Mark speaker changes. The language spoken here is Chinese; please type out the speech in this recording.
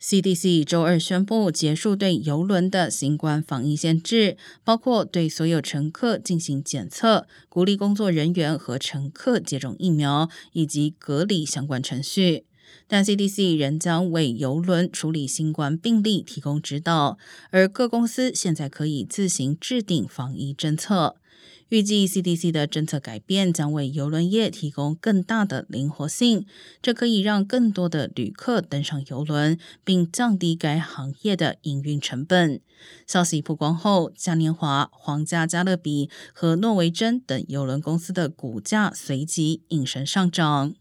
Speaker 1: CDC 周二宣布结束对游轮的新冠防疫限制，包括对所有乘客进行检测、鼓励工作人员和乘客接种疫苗以及隔离相关程序。但 CDC 仍将为邮轮处理新冠病例提供指导，而各公司现在可以自行制定防疫政策。预计 CDC 的政策改变将为邮轮业提供更大的灵活性，这可以让更多的旅客登上邮轮，并降低该行业的营运成本。消息曝光后，嘉年华、皇家加勒比和诺维珍等邮轮公司的股价随即应声上涨。